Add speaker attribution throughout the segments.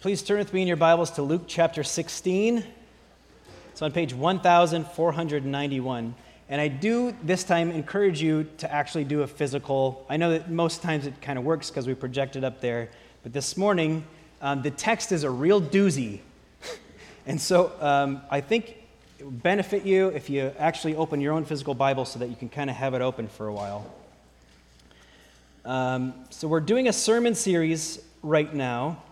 Speaker 1: Please turn with me in your Bibles to Luke chapter 16. It's on page 1491. And I do this time encourage you to actually do a physical. I know that most times it kind of works because we project it up there, but this morning um, the text is a real doozy. and so um, I think it would benefit you if you actually open your own physical Bible so that you can kind of have it open for a while. Um, so we're doing a sermon series right now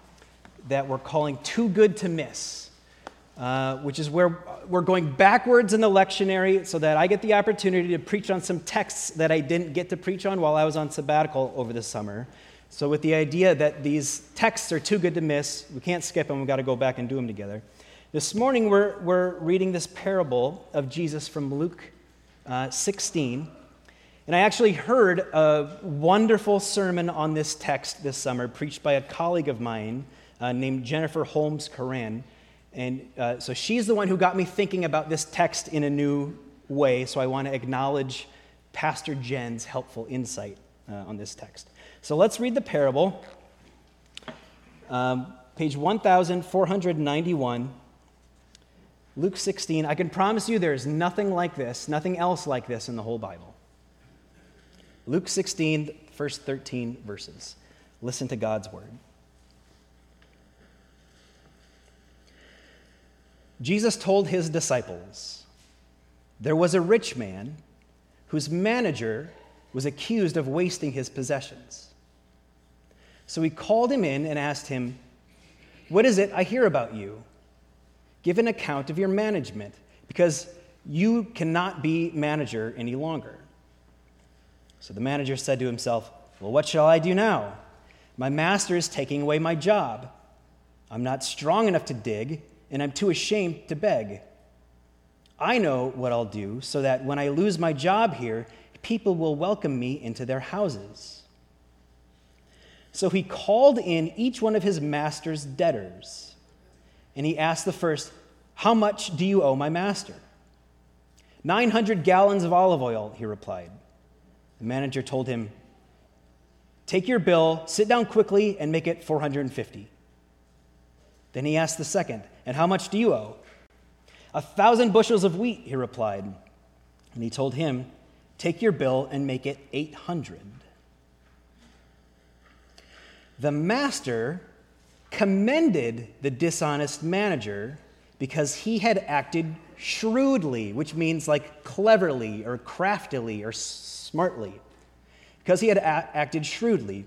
Speaker 1: that we're calling Too Good to Miss, uh, which is where we're going backwards in the lectionary so that I get the opportunity to preach on some texts that I didn't get to preach on while I was on sabbatical over the summer. So, with the idea that these texts are too good to miss, we can't skip them, we've got to go back and do them together. This morning, we're, we're reading this parable of Jesus from Luke uh, 16. And I actually heard a wonderful sermon on this text this summer, preached by a colleague of mine uh, named Jennifer Holmes Coran. And uh, so she's the one who got me thinking about this text in a new way. So I want to acknowledge Pastor Jen's helpful insight uh, on this text. So let's read the parable. Um, page 1491, Luke 16. I can promise you there's nothing like this, nothing else like this in the whole Bible. Luke 16, first 13 verses. Listen to God's word. Jesus told his disciples there was a rich man whose manager was accused of wasting his possessions. So he called him in and asked him, What is it I hear about you? Give an account of your management, because you cannot be manager any longer. So the manager said to himself, Well, what shall I do now? My master is taking away my job. I'm not strong enough to dig and I'm too ashamed to beg. I know what I'll do so that when I lose my job here, people will welcome me into their houses. So he called in each one of his master's debtors, and he asked the first, How much do you owe my master? 900 gallons of olive oil, he replied. The manager told him, Take your bill, sit down quickly, and make it 450. Then he asked the second, And how much do you owe? A thousand bushels of wheat, he replied. And he told him, Take your bill and make it 800. The master commended the dishonest manager because he had acted shrewdly, which means like cleverly or craftily or smartly. Because he had a- acted shrewdly.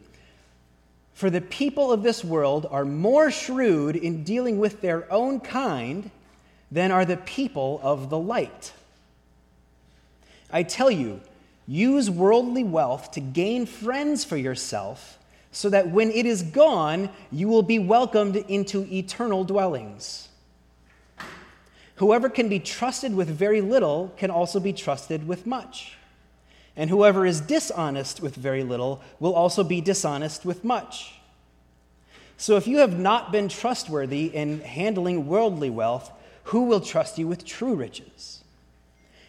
Speaker 1: For the people of this world are more shrewd in dealing with their own kind than are the people of the light. I tell you, use worldly wealth to gain friends for yourself, so that when it is gone, you will be welcomed into eternal dwellings. Whoever can be trusted with very little can also be trusted with much. And whoever is dishonest with very little will also be dishonest with much. So if you have not been trustworthy in handling worldly wealth, who will trust you with true riches?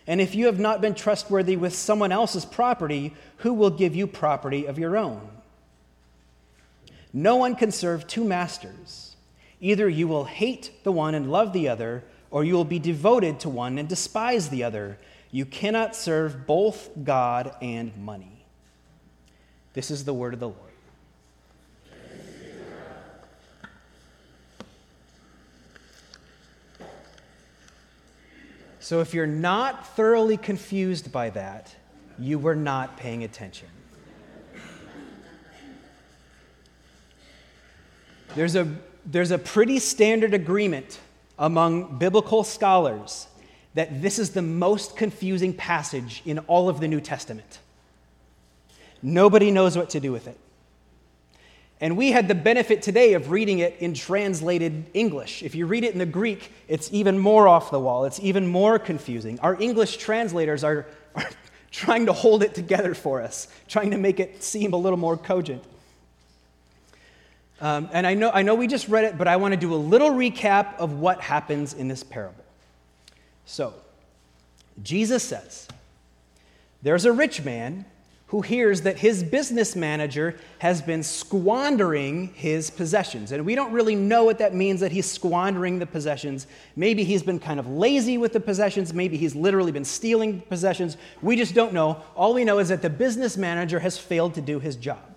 Speaker 1: And if you have not been trustworthy with someone else's property, who will give you property of your own? No one can serve two masters. Either you will hate the one and love the other, or you will be devoted to one and despise the other. You cannot serve both God and money. This is the word of the Lord. So if you're not thoroughly confused by that, you were not paying attention. There's a, there's a pretty standard agreement among biblical scholars that this is the most confusing passage in all of the New Testament. Nobody knows what to do with it. And we had the benefit today of reading it in translated English. If you read it in the Greek, it's even more off the wall, it's even more confusing. Our English translators are, are trying to hold it together for us, trying to make it seem a little more cogent. Um, and I know, I know we just read it, but I want to do a little recap of what happens in this parable. So, Jesus says, There's a rich man who hears that his business manager has been squandering his possessions. And we don't really know what that means that he's squandering the possessions. Maybe he's been kind of lazy with the possessions. Maybe he's literally been stealing possessions. We just don't know. All we know is that the business manager has failed to do his job.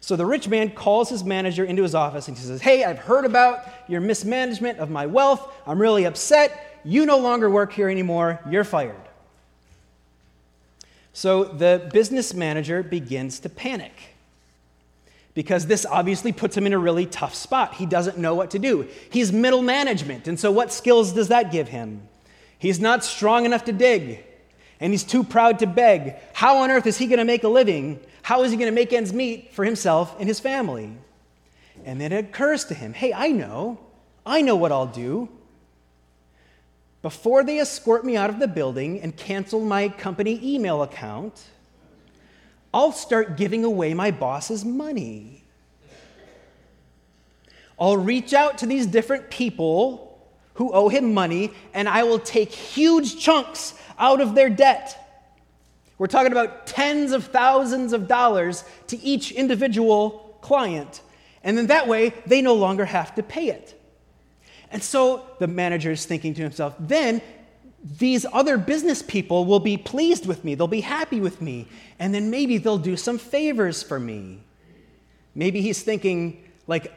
Speaker 1: So the rich man calls his manager into his office and he says, Hey, I've heard about your mismanagement of my wealth. I'm really upset. You no longer work here anymore. You're fired. So the business manager begins to panic because this obviously puts him in a really tough spot. He doesn't know what to do. He's middle management, and so what skills does that give him? He's not strong enough to dig, and he's too proud to beg. How on earth is he going to make a living? How is he going to make ends meet for himself and his family? And then it occurs to him hey, I know. I know what I'll do. Before they escort me out of the building and cancel my company email account, I'll start giving away my boss's money. I'll reach out to these different people who owe him money, and I will take huge chunks out of their debt. We're talking about tens of thousands of dollars to each individual client. And then that way, they no longer have to pay it. And so the manager is thinking to himself, then these other business people will be pleased with me. They'll be happy with me. And then maybe they'll do some favors for me. Maybe he's thinking, like,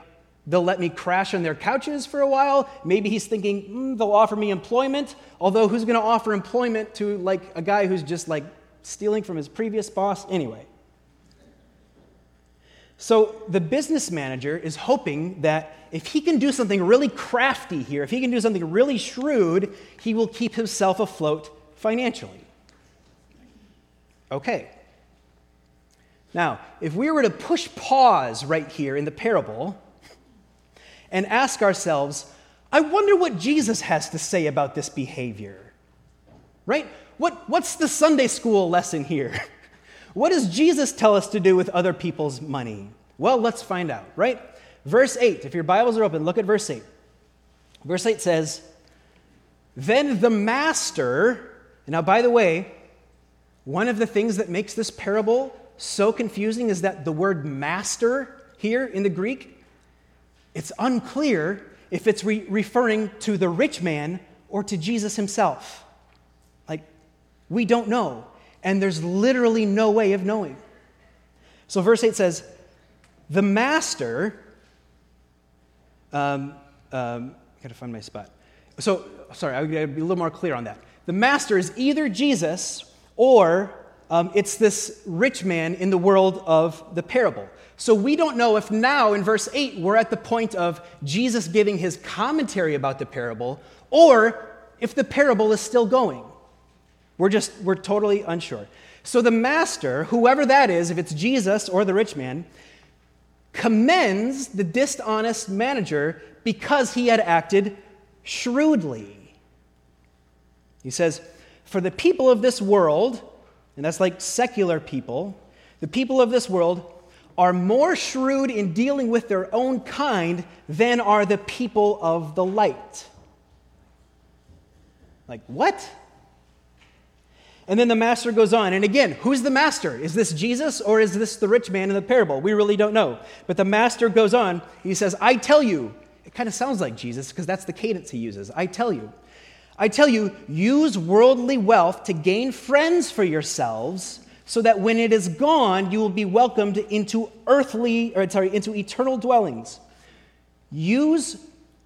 Speaker 1: they'll let me crash on their couches for a while. Maybe he's thinking, mm, they'll offer me employment. Although, who's going to offer employment to, like, a guy who's just, like, stealing from his previous boss? Anyway. So the business manager is hoping that if he can do something really crafty here, if he can do something really shrewd, he will keep himself afloat financially. Okay. Now, if we were to push pause right here in the parable and ask ourselves, I wonder what Jesus has to say about this behavior. Right? What, what's the Sunday school lesson here? What does Jesus tell us to do with other people's money? Well, let's find out, right? Verse 8, if your Bibles are open, look at verse 8. Verse 8 says, Then the master, now by the way, one of the things that makes this parable so confusing is that the word master here in the Greek, it's unclear if it's re- referring to the rich man or to Jesus himself. Like, we don't know and there's literally no way of knowing. So, verse 8 says, The master, um, um, I gotta find my spot. So, sorry, I gotta be a little more clear on that. The master is either Jesus or um, it's this rich man in the world of the parable. So we don't know if now in verse 8 we're at the point of Jesus giving his commentary about the parable or if the parable is still going. We're just, we're totally unsure. So the master, whoever that is, if it's Jesus or the rich man, commends the dishonest manager because he had acted shrewdly. He says, For the people of this world, and that's like secular people, the people of this world are more shrewd in dealing with their own kind than are the people of the light. Like, what? And then the master goes on. And again, who's the master? Is this Jesus or is this the rich man in the parable? We really don't know. But the master goes on. He says, I tell you, it kind of sounds like Jesus because that's the cadence he uses. I tell you. I tell you, use worldly wealth to gain friends for yourselves so that when it is gone, you will be welcomed into earthly, or sorry, into eternal dwellings. Use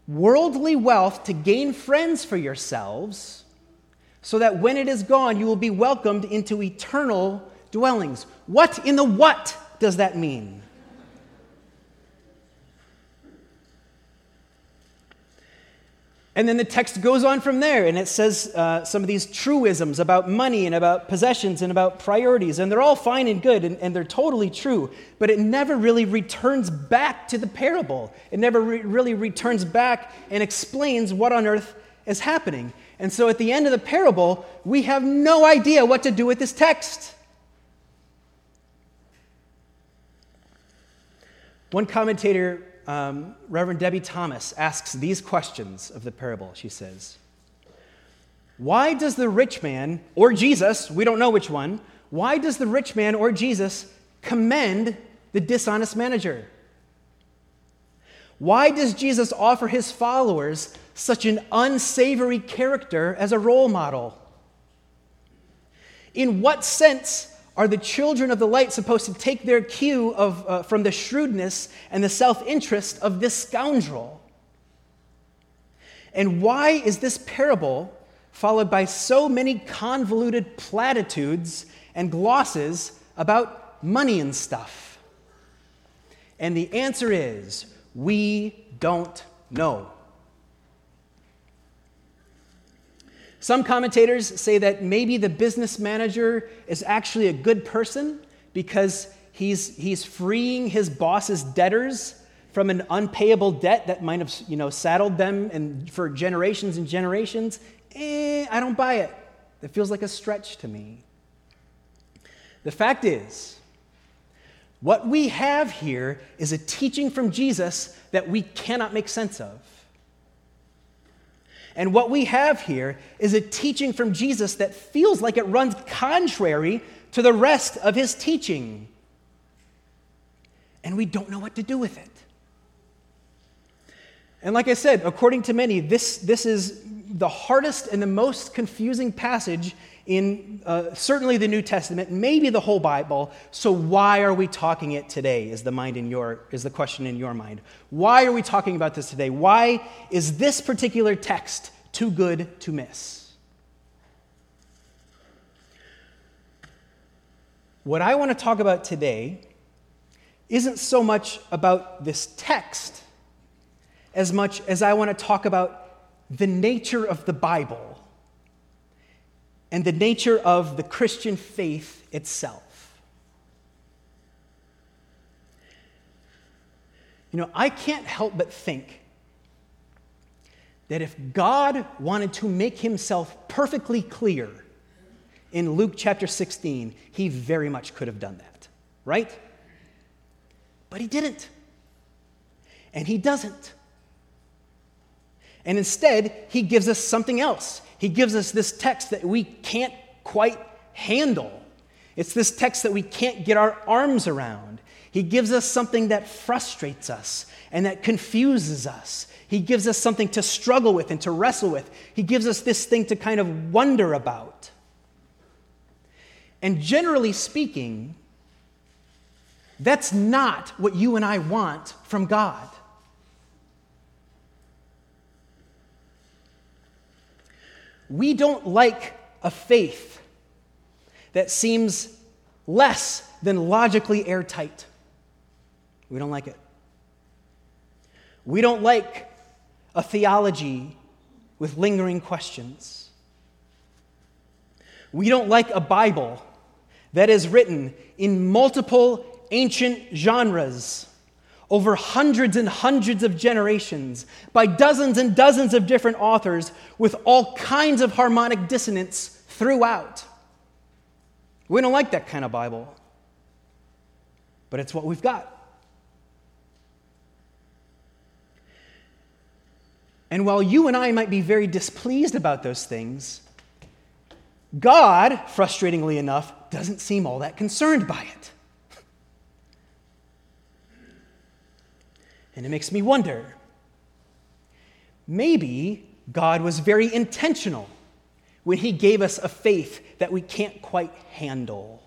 Speaker 1: worldly wealth to gain friends for yourselves so that when it is gone, you will be welcomed into eternal dwellings. What in the what does that mean? And then the text goes on from there, and it says uh, some of these truisms about money and about possessions and about priorities, and they're all fine and good, and, and they're totally true, but it never really returns back to the parable. It never re- really returns back and explains what on earth is happening. And so at the end of the parable, we have no idea what to do with this text. One commentator, um, Reverend Debie Thomas, asks these questions of the parable. She says, Why does the rich man, or Jesus, we don't know which one, Why does the rich man or Jesus commend the dishonest manager? Why does Jesus offer his followers such an unsavory character as a role model? In what sense are the children of the light supposed to take their cue of, uh, from the shrewdness and the self interest of this scoundrel? And why is this parable followed by so many convoluted platitudes and glosses about money and stuff? And the answer is we don't know. Some commentators say that maybe the business manager is actually a good person because he's, he's freeing his boss's debtors from an unpayable debt that might have you know, saddled them and for generations and generations. Eh, I don't buy it. It feels like a stretch to me. The fact is, what we have here is a teaching from Jesus that we cannot make sense of. And what we have here is a teaching from Jesus that feels like it runs contrary to the rest of his teaching. And we don't know what to do with it. And like I said, according to many, this, this is the hardest and the most confusing passage in uh, certainly the New Testament, maybe the whole Bible. So why are we talking it today? Is the mind in your is the question in your mind? Why are we talking about this today? Why is this particular text too good to miss? What I want to talk about today isn't so much about this text as much as I want to talk about the nature of the Bible and the nature of the Christian faith itself. You know, I can't help but think that if God wanted to make himself perfectly clear in Luke chapter 16, he very much could have done that, right? But he didn't. And he doesn't. And instead, he gives us something else. He gives us this text that we can't quite handle. It's this text that we can't get our arms around. He gives us something that frustrates us and that confuses us. He gives us something to struggle with and to wrestle with. He gives us this thing to kind of wonder about. And generally speaking, that's not what you and I want from God. We don't like a faith that seems less than logically airtight. We don't like it. We don't like a theology with lingering questions. We don't like a Bible that is written in multiple ancient genres over hundreds and hundreds of generations by dozens and dozens of different authors with all kinds of harmonic dissonance throughout. We don't like that kind of Bible, but it's what we've got. And while you and I might be very displeased about those things, God, frustratingly enough, doesn't seem all that concerned by it. And it makes me wonder maybe God was very intentional when He gave us a faith that we can't quite handle.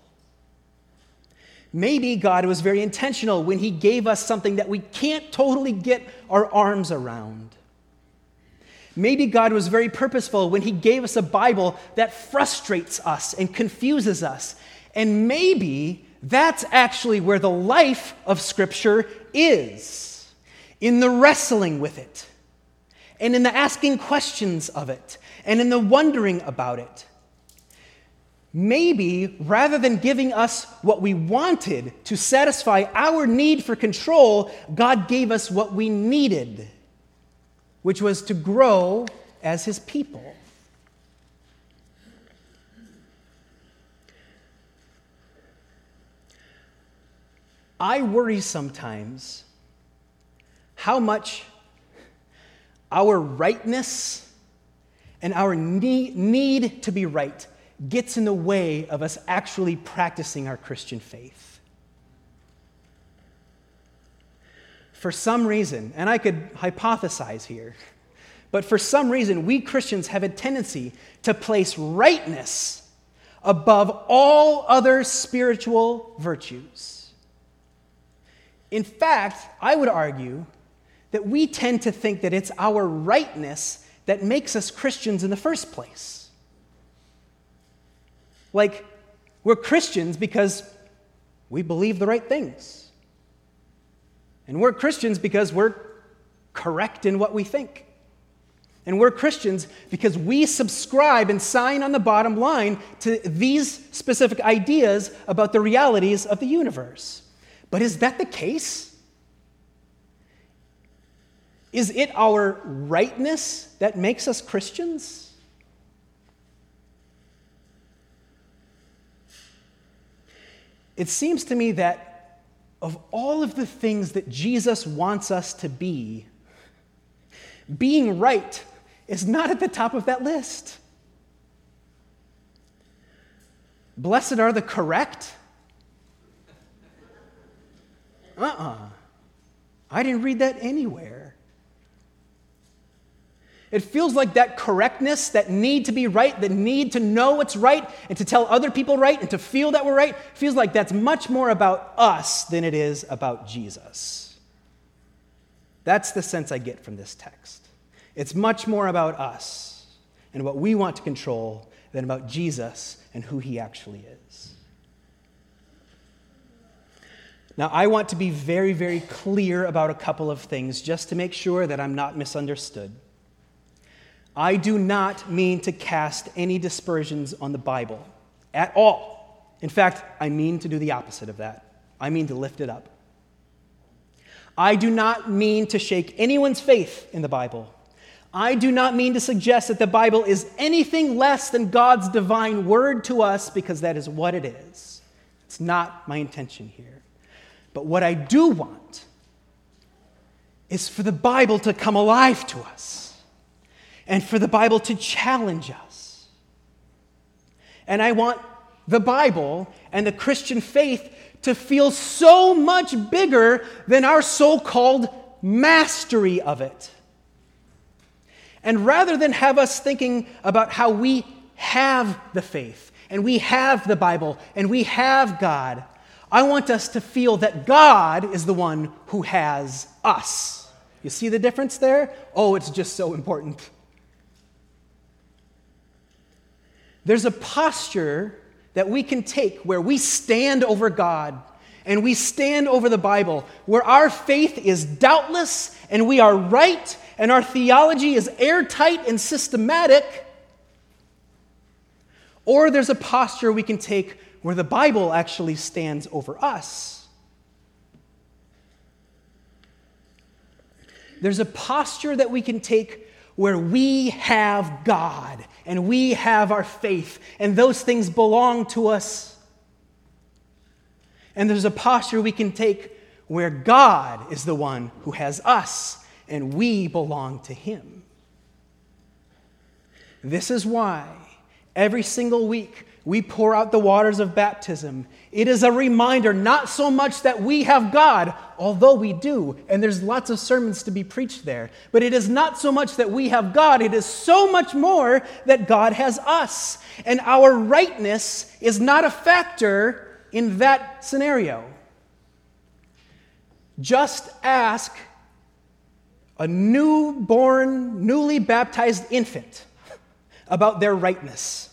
Speaker 1: Maybe God was very intentional when He gave us something that we can't totally get our arms around. Maybe God was very purposeful when He gave us a Bible that frustrates us and confuses us. And maybe that's actually where the life of Scripture is in the wrestling with it, and in the asking questions of it, and in the wondering about it. Maybe rather than giving us what we wanted to satisfy our need for control, God gave us what we needed, which was to grow as His people. I worry sometimes how much our rightness and our need to be right gets in the way of us actually practicing our Christian faith. For some reason, and I could hypothesize here, but for some reason, we Christians have a tendency to place rightness above all other spiritual virtues. In fact, I would argue that we tend to think that it's our rightness that makes us Christians in the first place. Like, we're Christians because we believe the right things. And we're Christians because we're correct in what we think. And we're Christians because we subscribe and sign on the bottom line to these specific ideas about the realities of the universe. But is that the case? Is it our rightness that makes us Christians? It seems to me that of all of the things that Jesus wants us to be, being right is not at the top of that list. Blessed are the correct? Uh uh-uh. uh I didn't read that anywhere. It feels like that correctness, that need to be right, the need to know what's right and to tell other people right and to feel that we're right, feels like that's much more about us than it is about Jesus. That's the sense I get from this text. It's much more about us and what we want to control than about Jesus and who he actually is. Now, I want to be very, very clear about a couple of things just to make sure that I'm not misunderstood. I do not mean to cast any dispersions on the Bible at all. In fact, I mean to do the opposite of that. I mean to lift it up. I do not mean to shake anyone's faith in the Bible. I do not mean to suggest that the Bible is anything less than God's divine word to us because that is what it is. It's not my intention here. But what I do want is for the Bible to come alive to us and for the Bible to challenge us. And I want the Bible and the Christian faith to feel so much bigger than our so called mastery of it. And rather than have us thinking about how we have the faith and we have the Bible and we have God, I want us to feel that God is the one who has us. You see the difference there? Oh, it's just so important. There's a posture that we can take where we stand over God and we stand over the Bible, where our faith is doubtless and we are right and our theology is airtight and systematic. Or there's a posture we can take where the Bible actually stands over us. There's a posture that we can take where we have God and we have our faith, and those things belong to us. And there's a posture we can take where God is the one who has us, and we belong to Him. This is why every single week we pour out the waters of baptism. It is a reminder not so much that we have God, although we do, and there's lots of sermons to be preached there, but it is not so much that we have God, it is so much more that God has us. And our rightness is not a factor in that scenario. Just ask a newborn, newly baptized infant about their rightness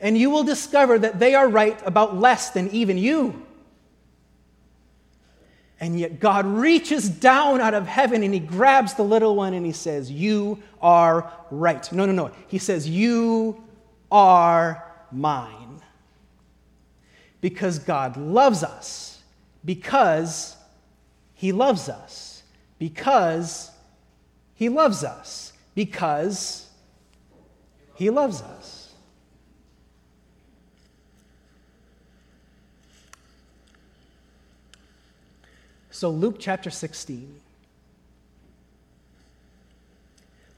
Speaker 1: and you will discover that they are right about less than even you. And yet God reaches down out of heaven and he grabs the little one and he says, You are right. No, no, no. He says, You are mine. Because God loves us. Because he loves us. Because he loves us. Because he loves us. So, Luke chapter 16.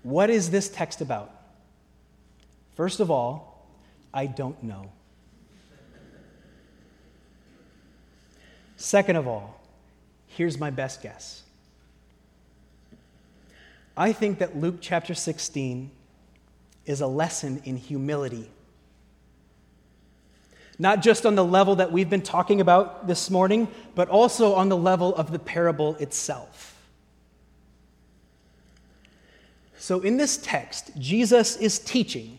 Speaker 1: What is this text about? First of all, I don't know. Second of all, here's my best guess. I think that Luke chapter 16 is a lesson in humility. Not just on the level that we've been talking about this morning, but also on the level of the parable itself. So, in this text, Jesus is teaching.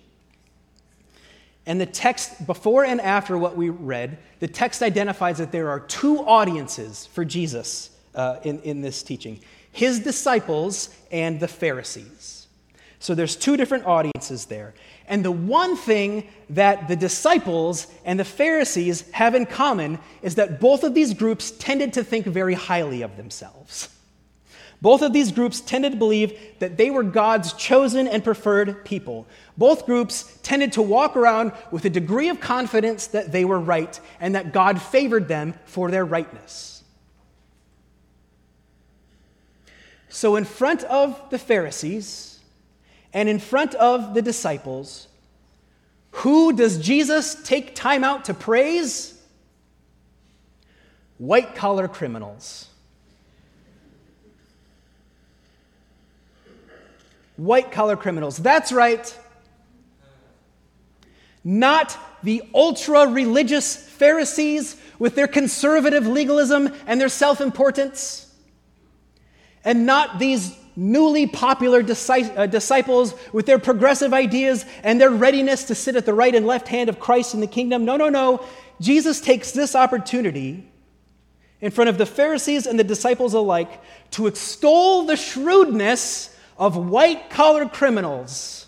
Speaker 1: And the text, before and after what we read, the text identifies that there are two audiences for Jesus uh, in, in this teaching his disciples and the Pharisees. So there's two different audiences there. And the one thing that the disciples and the Pharisees have in common is that both of these groups tended to think very highly of themselves. Both of these groups tended to believe that they were God's chosen and preferred people. Both groups tended to walk around with a degree of confidence that they were right and that God favored them for their rightness. So, in front of the Pharisees and in front of the disciples, who does Jesus take time out to praise? White collar criminals. white collar criminals. That's right. Not the ultra religious Pharisees with their conservative legalism and their self importance. And not these newly popular uh, disciples with their progressive ideas and their readiness to sit at the right and left hand of Christ in the kingdom. No, no, no. Jesus takes this opportunity in front of the Pharisees and the disciples alike to extol the shrewdness of white collar criminals.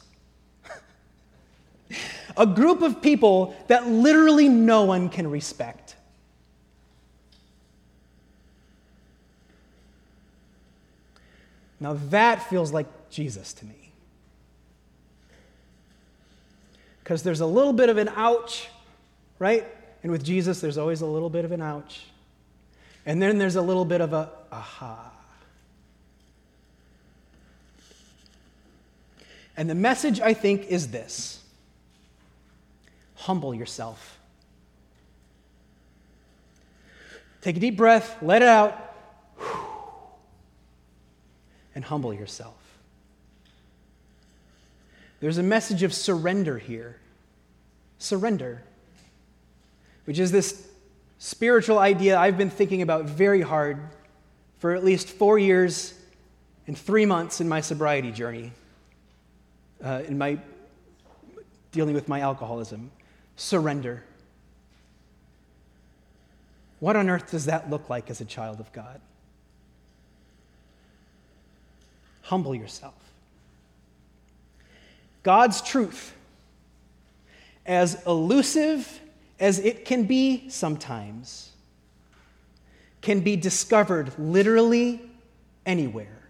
Speaker 1: a group of people that literally no one can respect. Now that feels like Jesus to me. Because there's a little bit of an ouch, right? And with Jesus, there's always a little bit of an ouch. And then there's a little bit of a aha. And the message, I think, is this humble yourself. Take a deep breath, let it out, and humble yourself. There's a message of surrender here. Surrender, which is this spiritual idea I've been thinking about very hard for at least four years and three months in my sobriety journey uh, in my dealing with my alcoholism surrender. What on earth does that look like as a child of God? Humble yourself. God's truth, as elusive as it can be sometimes, can be discovered literally anywhere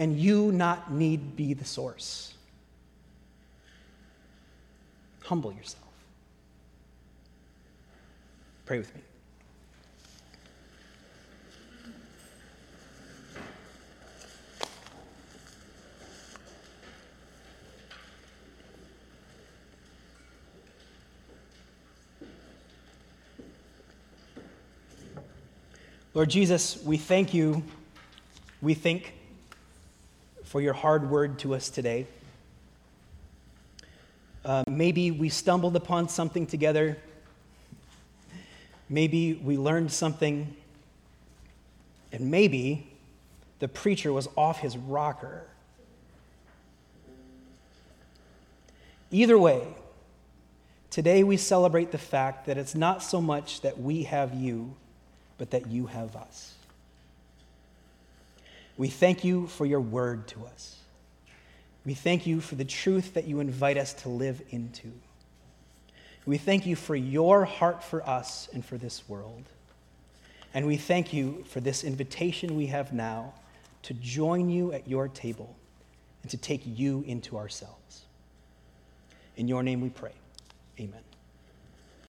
Speaker 1: and you not need be the source. Humble yourself. Pray with me. Lord Jesus, we thank you. We think for your hard word to us today. Uh, maybe we stumbled upon something together. Maybe we learned something. And maybe the preacher was off his rocker. Either way, today we celebrate the fact that it's not so much that we have you, but that you have us. We thank you for your word to us. We thank you for the truth that you invite us to live into. We thank you for your heart for us and for this world. And we thank you for this invitation we have now to join you at your table and to take you into ourselves. In your name we pray. Amen.